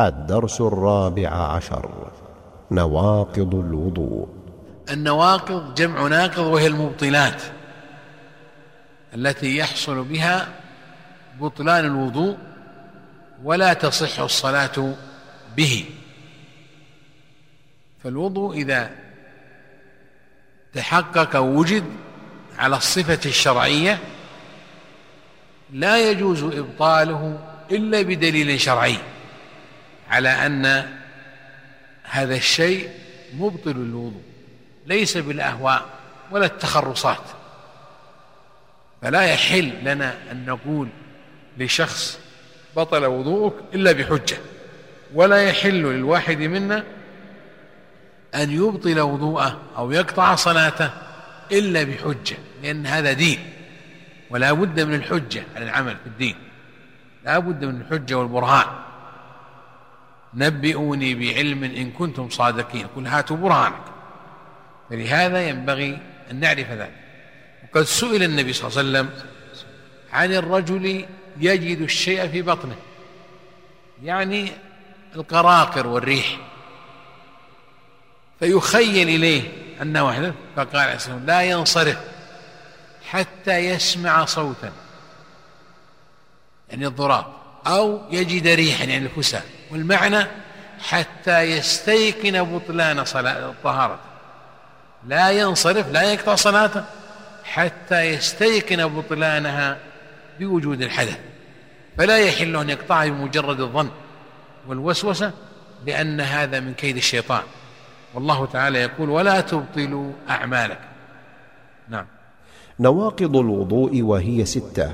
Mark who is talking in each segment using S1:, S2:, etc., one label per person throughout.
S1: الدرس الرابع عشر. نواقض الوضوء.
S2: النواقض جمع ناقض وهي المبطلات التي يحصل بها بطلان الوضوء ولا تصح الصلاة به. فالوضوء إذا تحقق وجد على الصفة الشرعية لا يجوز إبطاله إلا بدليل شرعي. على أن هذا الشيء مبطل الوضوء ليس بالأهواء ولا التخرصات. فلا يحل لنا أن نقول لشخص بطل وضوءك إلا بحجة ولا يحل للواحد منا أن يبطل وضوءه أو يقطع صلاته إلا بحجة لأن هذا دين ولا بد من الحجة على العمل في الدين. لا بد من الحجة والبرهان. نبئوني بعلم إن كنتم صادقين. قل هاتوا برهانك فلهذا ينبغي أن نعرف ذلك. وقد سئل النبي صلى الله عليه وسلم عن الرجل يجد الشيء في بطنه يعني القراقر والريح فيخيل إليه أنه حدث فقال عليه لا ينصرف حتى يسمع صوتا يعني الضراب أو يجد ريحا يعني الفساء والمعنى حتى يستيقن بطلان صلاة الطهارة لا ينصرف لا يقطع صلاته حتى يستيقن بطلانها بوجود الحدث. فلا يحل أن يقطعها بمجرد الظن والوسوسة لأن هذا من كيد الشيطان. والله تعالى يقول ولا تبطلوا أعمالك نعم.
S1: نواقض الوضوء وهي ستة.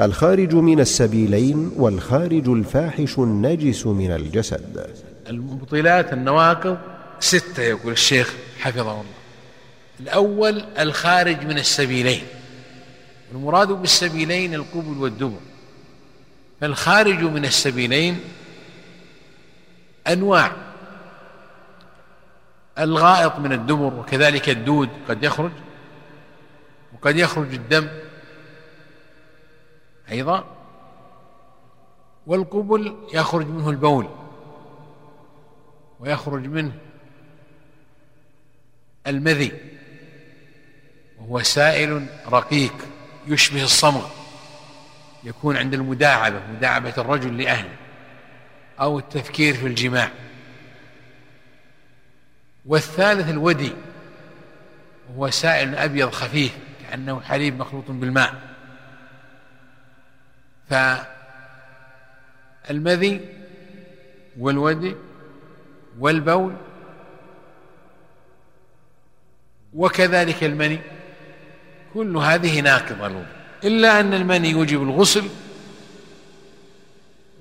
S1: الخارج من السبيلين والخارج الفاحش النجس من الجسد.
S2: المبطلات النواقض ستة يقول الشيخ حفظه الله. الأول الخارج من السبيلين. المراد بالسبيلين القبل والدبر. فالخارج من السبيلين أنواع. الغائط من الدبر وكذلك الدود قد يخرج وقد يخرج الدم. أيضا. والقبل يخرج منه البول ويخرج منه المذي وهو سائل رقيق يشبه الصمغ يكون عند المداعبة مداعبة الرجل لأهله أو التفكير في الجماع. والثالث الودي وهو سائل أبيض خفيف كأنه حليب مخلوط بالماء. فالمذي والودي والبول وكذلك المني كل هذه ناقضة الوضوء إلا أن المني يوجب الغسل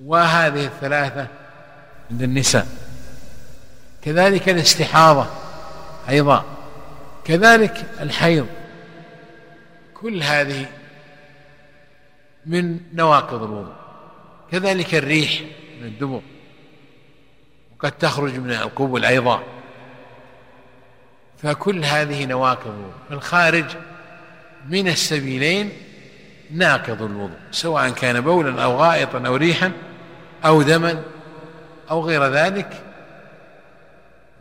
S2: وهذه الثلاثة عند النساء. كذلك الاستحاضة أيضا كذلك الحيض. كل هذه من نواقض الوضوء. كذلك الريح من الدبر وقد تخرج من القبل أيضا. فكل هذه نواقض الوضوء. الخارج من السبيلين ناقض الوضوء. سواء كان بولا أو غائطا أو ريحا أو دما أو غير ذلك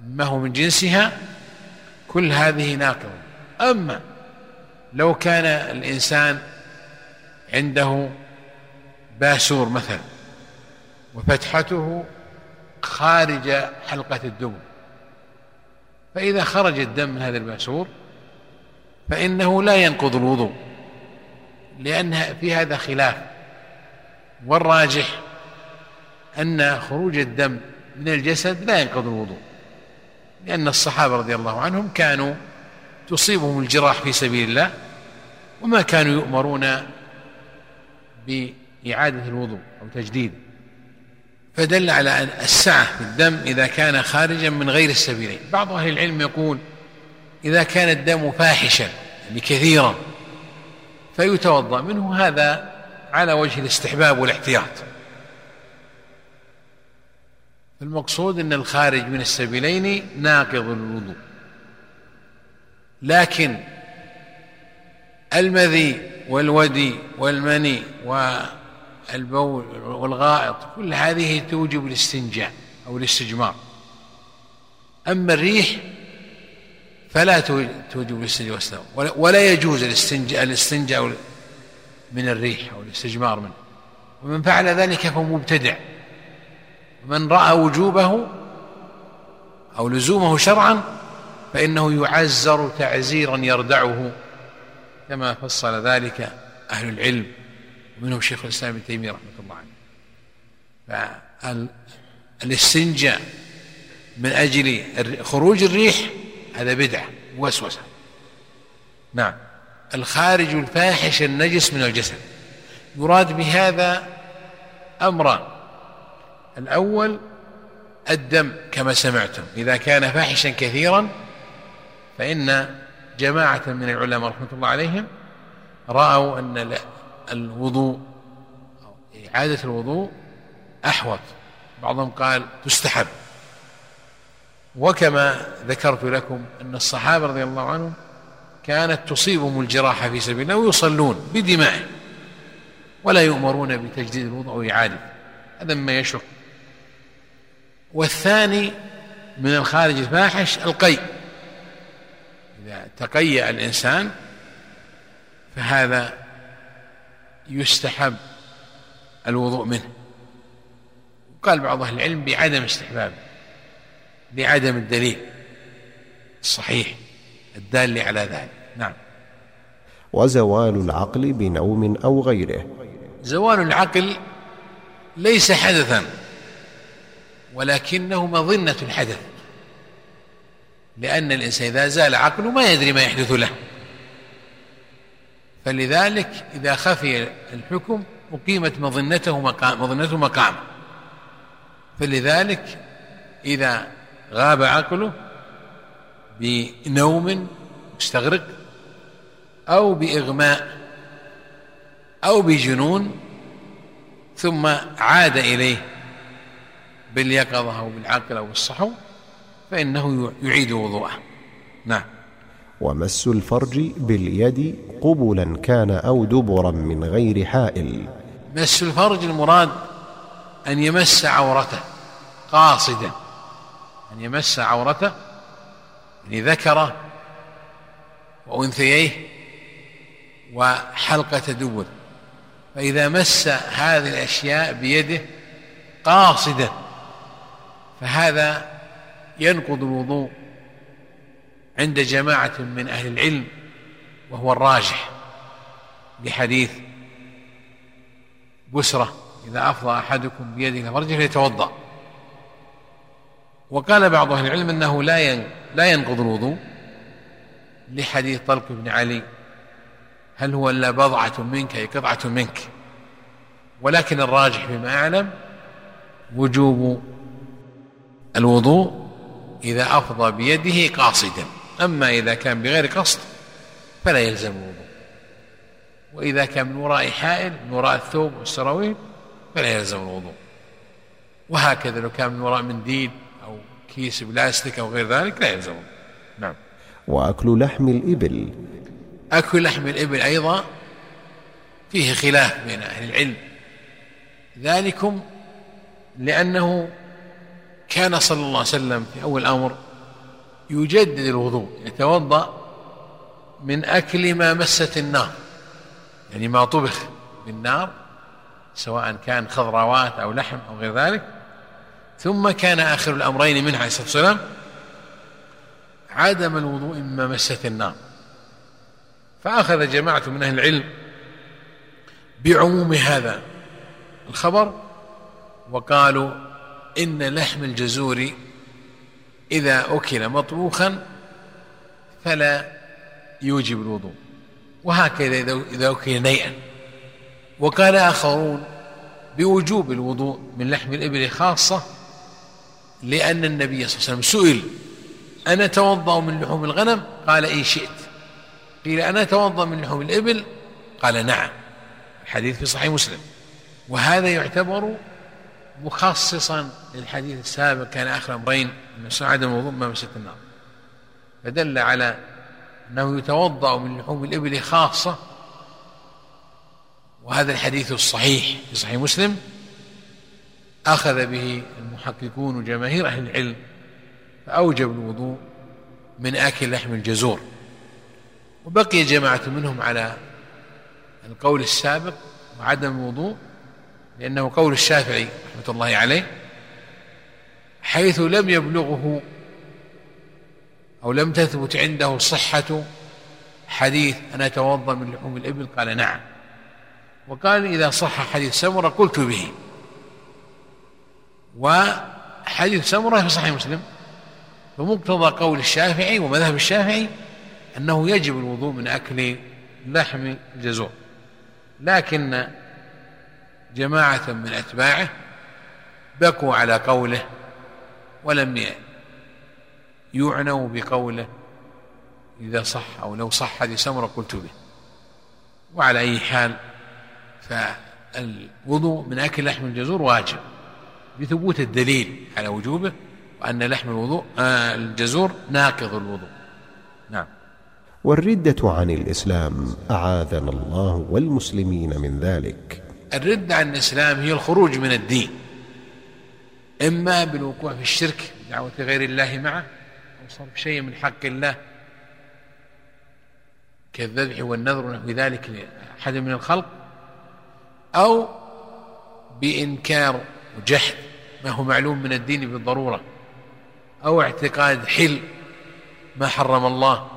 S2: ما هو من جنسها كل هذه ناقضة أما لو كان الإنسان عنده باسور مثلا وفتحته خارج حلقة الدم. فإذا خرج الدم من هذا الباسور فإنه لا ينقض الوضوء لأن في هذا خلاف. والراجح أن خروج الدم من الجسد لا ينقض الوضوء لأن الصحابة رضي الله عنهم كانوا تصيبهم الجراح في سبيل الله وما كانوا يؤمرون بإعادة الوضوء أو تجديده فدل على أن السعة في الدم إذا كان خارجا من غير السبيلين. بعض أهل العلم يقول إذا كان الدم فاحشا يعني كثيرا فيتوضأ. منه هذا على وجه الاستحباب والاحتياط. المقصود أن الخارج من السبيلين ناقض الوضوء. لكن المذي والودي والمني والبول والغائط كل هذه توجب الاستنجاء أو الاستجمار. أما الريح فلا توجب الاستنجاء ولا يجوز الاستنجاء الاستنجاء من الريح أو الاستجمار منه. ومن فعل ذلك فهو مبتدع. من رأى وجوبه أو لزومه شرعا فإنه يعزر تعزيرا يردعه. كما فصل ذلك أهل العلم ومنهم شيخ الإسلام ابن تيمية رحمة الله عليه. فالاستنجاء من أجل خروج الريح هذا بدعة وسوسة. نعم. الخارج الفاحش النجس من الجسد. يراد بهذا أمران. الأول الدم كما سمعتم. إذا كان فاحشا كثيرا فإن جماعة من العلماء رحمة الله عليهم رأوا أن الوضوء إعادة الوضوء أحوط. بعضهم قال تستحب. وكما ذكرت لكم أن الصحابة رضي الله عنهم كانت تصيبهم الجراحة في سبيل الله ويصلون بدمائهم ولا يؤمرون بتجديد الوضوء أو إعادة. هذا مما يشق والثاني من الخارج الفاحش القي تقيأ الإنسان فهذا يستحب الوضوء منه. قال بعض أهل العلم بعدم استحبابه لعدم الدليل الصحيح الدال على ذلك. نعم.
S1: وزوال العقل بنوم أو غيره.
S2: زوال العقل ليس حدثا ولكنه مظنة الحدث. لأن الإنسان إذا زال عقله ما يدري ما يحدث له. فلذلك إذا خفي الحكم أقيمت مظنته مقام مظنته مقام. فلذلك إذا غاب عقله بنوم مستغرق أو بإغماء أو بجنون ثم عاد إليه باليقظة أو بالعقل أو بالصحو فإنه يعيد وضوءه. نعم.
S1: ومس الفرج باليد قبلا كان أو دبرا من غير حائل.
S2: مس الفرج المراد أن يمس عورته قاصدا. أن يمس عورته يعني ذكره وأنثييه وحلقة دبر. فإذا مس هذه الأشياء بيده قاصدا فهذا ينقض الوضوء عند جماعة من أهل العلم وهو الراجح لحديث بسرة إذا أفضى أحدكم بيده فرجه فليتوضأ وقال بعض أهل العلم أنه لا لا ينقض الوضوء لحديث طلق بن علي هل هو إلا بضعة منك أي قطعة منك؟ ولكن الراجح بما أعلم وجوب الوضوء إذا أفضى بيده قاصدا أما إذا كان بغير قصد فلا يلزم الوضوء وإذا كان من وراء حائل من وراء الثوب والسراويل فلا يلزم الوضوء. وهكذا لو كان من وراء منديل أو كيس بلاستيك أو غير ذلك لا يلزم نعم.
S1: وأكل لحم الإبل.
S2: أكل لحم الإبل أيضا فيه خلاف بين أهل العلم. ذلكم لأنه كان صلى الله عليه وسلم في أول الأمر يجدد الوضوء يتوضأ من أكل ما مست النار يعني ما طبخ بالنار سواء كان خضروات أو لحم أو غير ذلك. ثم كان آخر الأمرين منها عليه الصلاة والسلام عدم الوضوء مما مست النار. فأخذ جماعة من أهل العلم بعموم هذا الخبر وقالوا إن لحم الجزور إذا أكل مطبوخا فلا يوجب الوضوء. وهكذا إذا أكل نيئا. وقال آخرون بوجوب الوضوء من لحم الإبل خاصة لأن النبي صلى الله عليه وسلم سئل أنا أتوضأ من لحوم الغنم؟ قال إن شئت. قيل أنا أتوضأ من لحوم الإبل؟ قال نعم. الحديث في صحيح مسلم. وهذا يعتبر مخصصا للحديث السابق كان آخر أمرين من الوضوء ما مست النار. فدل على أنه يتوضأ من لحوم الإبل خاصة وهذا الحديث الصحيح في صحيح مسلم. أخذ به المحققون وجماهير أهل العلم فأوجب الوضوء من أكل لحم الجزور. وبقي جماعة منهم على القول السابق وعدم الوضوء لأنه قول الشافعي رحمة الله عليه حيث لم يبلغه أو لم تثبت عنده صحة حديث أنا أتوضأ من لحوم الإبل قال نعم. وقال إذا صح حديث سمرة قلت به. وحديث سمرة في صحيح مسلم. فمقتضى قول الشافعي ومذهب الشافعي أنه يجب الوضوء من أكل لحم الجزور. لكن جماعة من أتباعه بكوا على قوله ولم يعنوا بقوله إذا صح أو لو صح هذه سمرة قلت به. وعلى أي حال فالوضوء من أكل لحم الجزور واجب بثبوت الدليل على وجوبه وأن لحم الوضوء آه الجزور ناقض الوضوء. نعم.
S1: والردة عن الإسلام أعاذنا الله والمسلمين من ذلك.
S2: الردة عن الإسلام هي الخروج من الدين. إما بالوقوع في الشرك دعوة غير الله معه أو صرف شيء من حق الله كالذبح والنذر ونحو ذلك لأحد من الخلق أو بإنكار وجحد ما هو معلوم من الدين بالضرورة أو اعتقاد حل ما حرم الله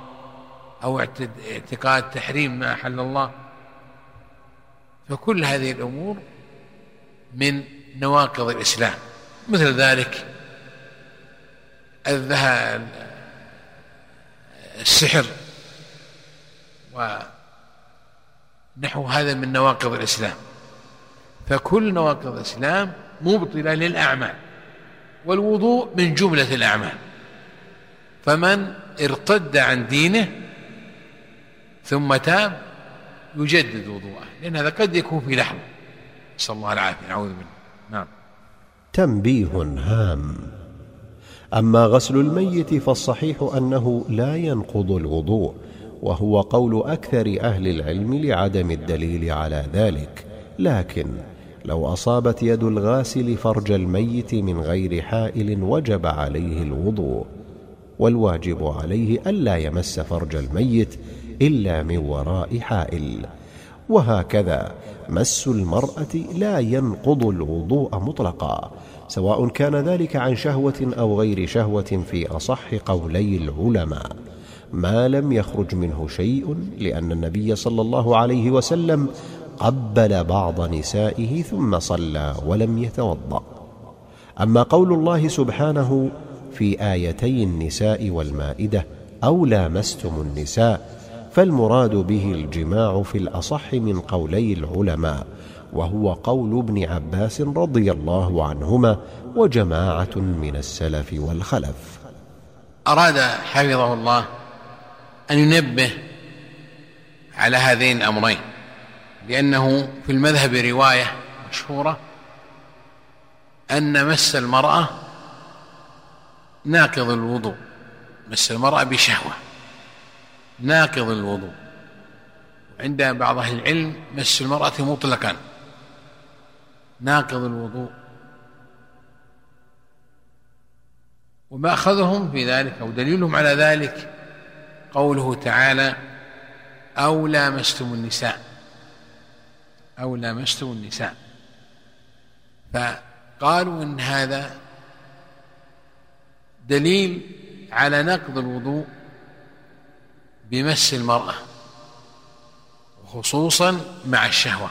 S2: أو اعتقاد تحريم ما أحل الله. فكل هذه الأمور من نواقض الإسلام. مثل ذلك السحر ونحو هذا من نواقض الإسلام. فكل نواقض الإسلام مبطلة للأعمال والوضوء من جملة الأعمال. فمن ارتد عن دينه ثم تاب يجدد وضوءه لأن هذا قد يكون في لحظة. نسأل الله العافية نعوذ بالله. نعم.
S1: تنبيه هام. أما غسل الميت فالصحيح أنه لا ينقض الوضوء وهو قول أكثر أهل العلم لعدم الدليل على ذلك. لكن لو أصابت يد الغاسل فرج الميت من غير حائل وجب عليه الوضوء. والواجب عليه ألا يمس فرج الميت إلا من وراء حائل. وهكذا مس المرأة لا ينقض الوضوء مطلقا سواء كان ذلك عن شهوة أو غير شهوة في أصح قولي العلماء. ما لم يخرج منه شيء لأن النبي صلى الله عليه وسلم قبل بعض نسائه ثم صلى ولم يتوضأ. أما قول الله سبحانه في آيتي النساء والمائدة أو لامستم النساء فالمراد به الجماع في الأصح من قولي العلماء وهو قول ابن عباس رضي الله عنهما وجماعة من السلف والخلف.
S2: أراد حفظه الله أن ينبه على هذين الأمرين لأنه في المذهب رواية مشهورة أن مس المرأة ناقض الوضوء مس المرأة بشهوة. ناقض الوضوء. عند بعض أهل العلم مس المرأة مطلقا. ناقض الوضوء. ومأخذهم في ذلك أو دليلهم على ذلك قوله تعالى أو لامستم النساء. أو لامستم النساء. فقالوا إن هذا دليل على نقض الوضوء بمس المرأة خصوصا مع الشهوة.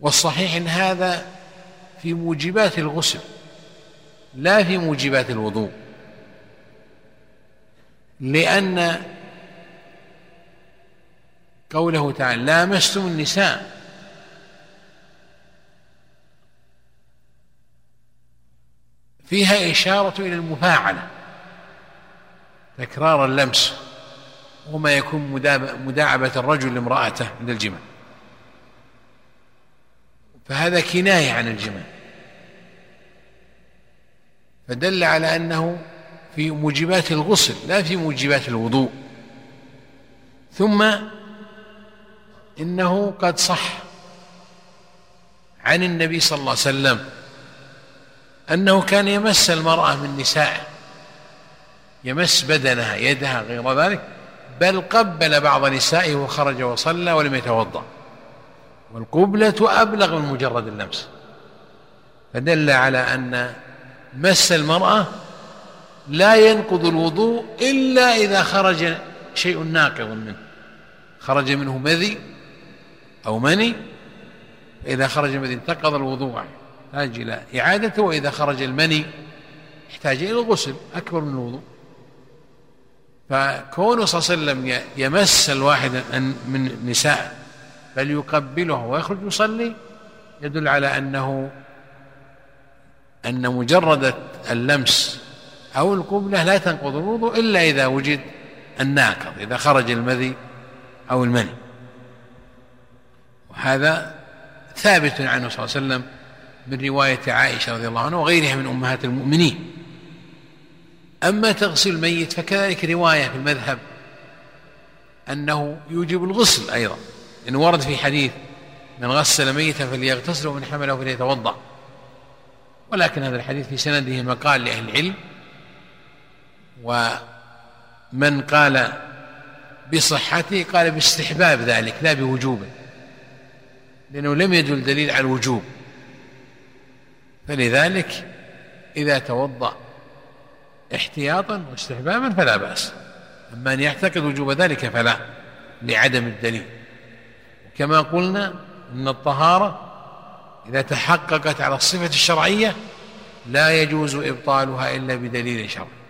S2: والصحيح إن هذا في موجبات الغسل لا في موجبات الوضوء. لأن قوله تعالى لامستم النساء فيها إشارة إلى المفاعلة. تكرار اللمس وما يكون مداعبة الرجل لامرأته عند الجماع فهذا كناية عن الجماع فدل على أنه في موجبات الغسل لا في موجبات الوضوء. ثم إنه قد صح عن النبي صلى الله عليه وسلم أنه كان يمس المرأة من نسائه يمس بدنها يدها غير ذلك بل قبل بعض نسائه وخرج وصلى ولم يتوضأ. والقبلة أبلغ من مجرد اللمس. فدل على أن مس المرأة لا ينقض الوضوء إلا إذا خرج شيء ناقض منه. خرج منه مذي أو مني فإذا خرج المذي انتقض الوضوء. يحتاج إلى إعادته وإذا خرج المني يحتاج إلى الغسل أكبر من الوضوء. فكونه صلى الله عليه وسلم يمس الواحد من نساء بل يقبله ويخرج يصلي يدل على أنه أن مجرد اللمس أو القبلة لا تنقض الوضوء إلا إذا وجد الناقض إذا خرج المذي أو المني. وهذا ثابت عنه صلى الله عليه وسلم من رواية عائشة رضي الله عنها وغيرها من أمهات المؤمنين. أما تغسيل الميت فكذلك رواية في المذهب أنه يوجب الغسل أيضا إن ورد في حديث من غسل ميتا فليغتسل ومن حمله فليتوضأ. ولكن هذا الحديث في سنده مقال لأهل العلم ومن قال بصحته قال باستحباب ذلك لا بوجوبه لأنه لم يدل دليل على الوجوب. فلذلك إذا توضأ احتياطا واستحبابا فلا بأس. أما أن يعتقد وجوب ذلك فلا لعدم الدليل. كما قلنا أن الطهارة إذا تحققت على الصفة الشرعية لا يجوز إبطالها إلا بدليل شرعي.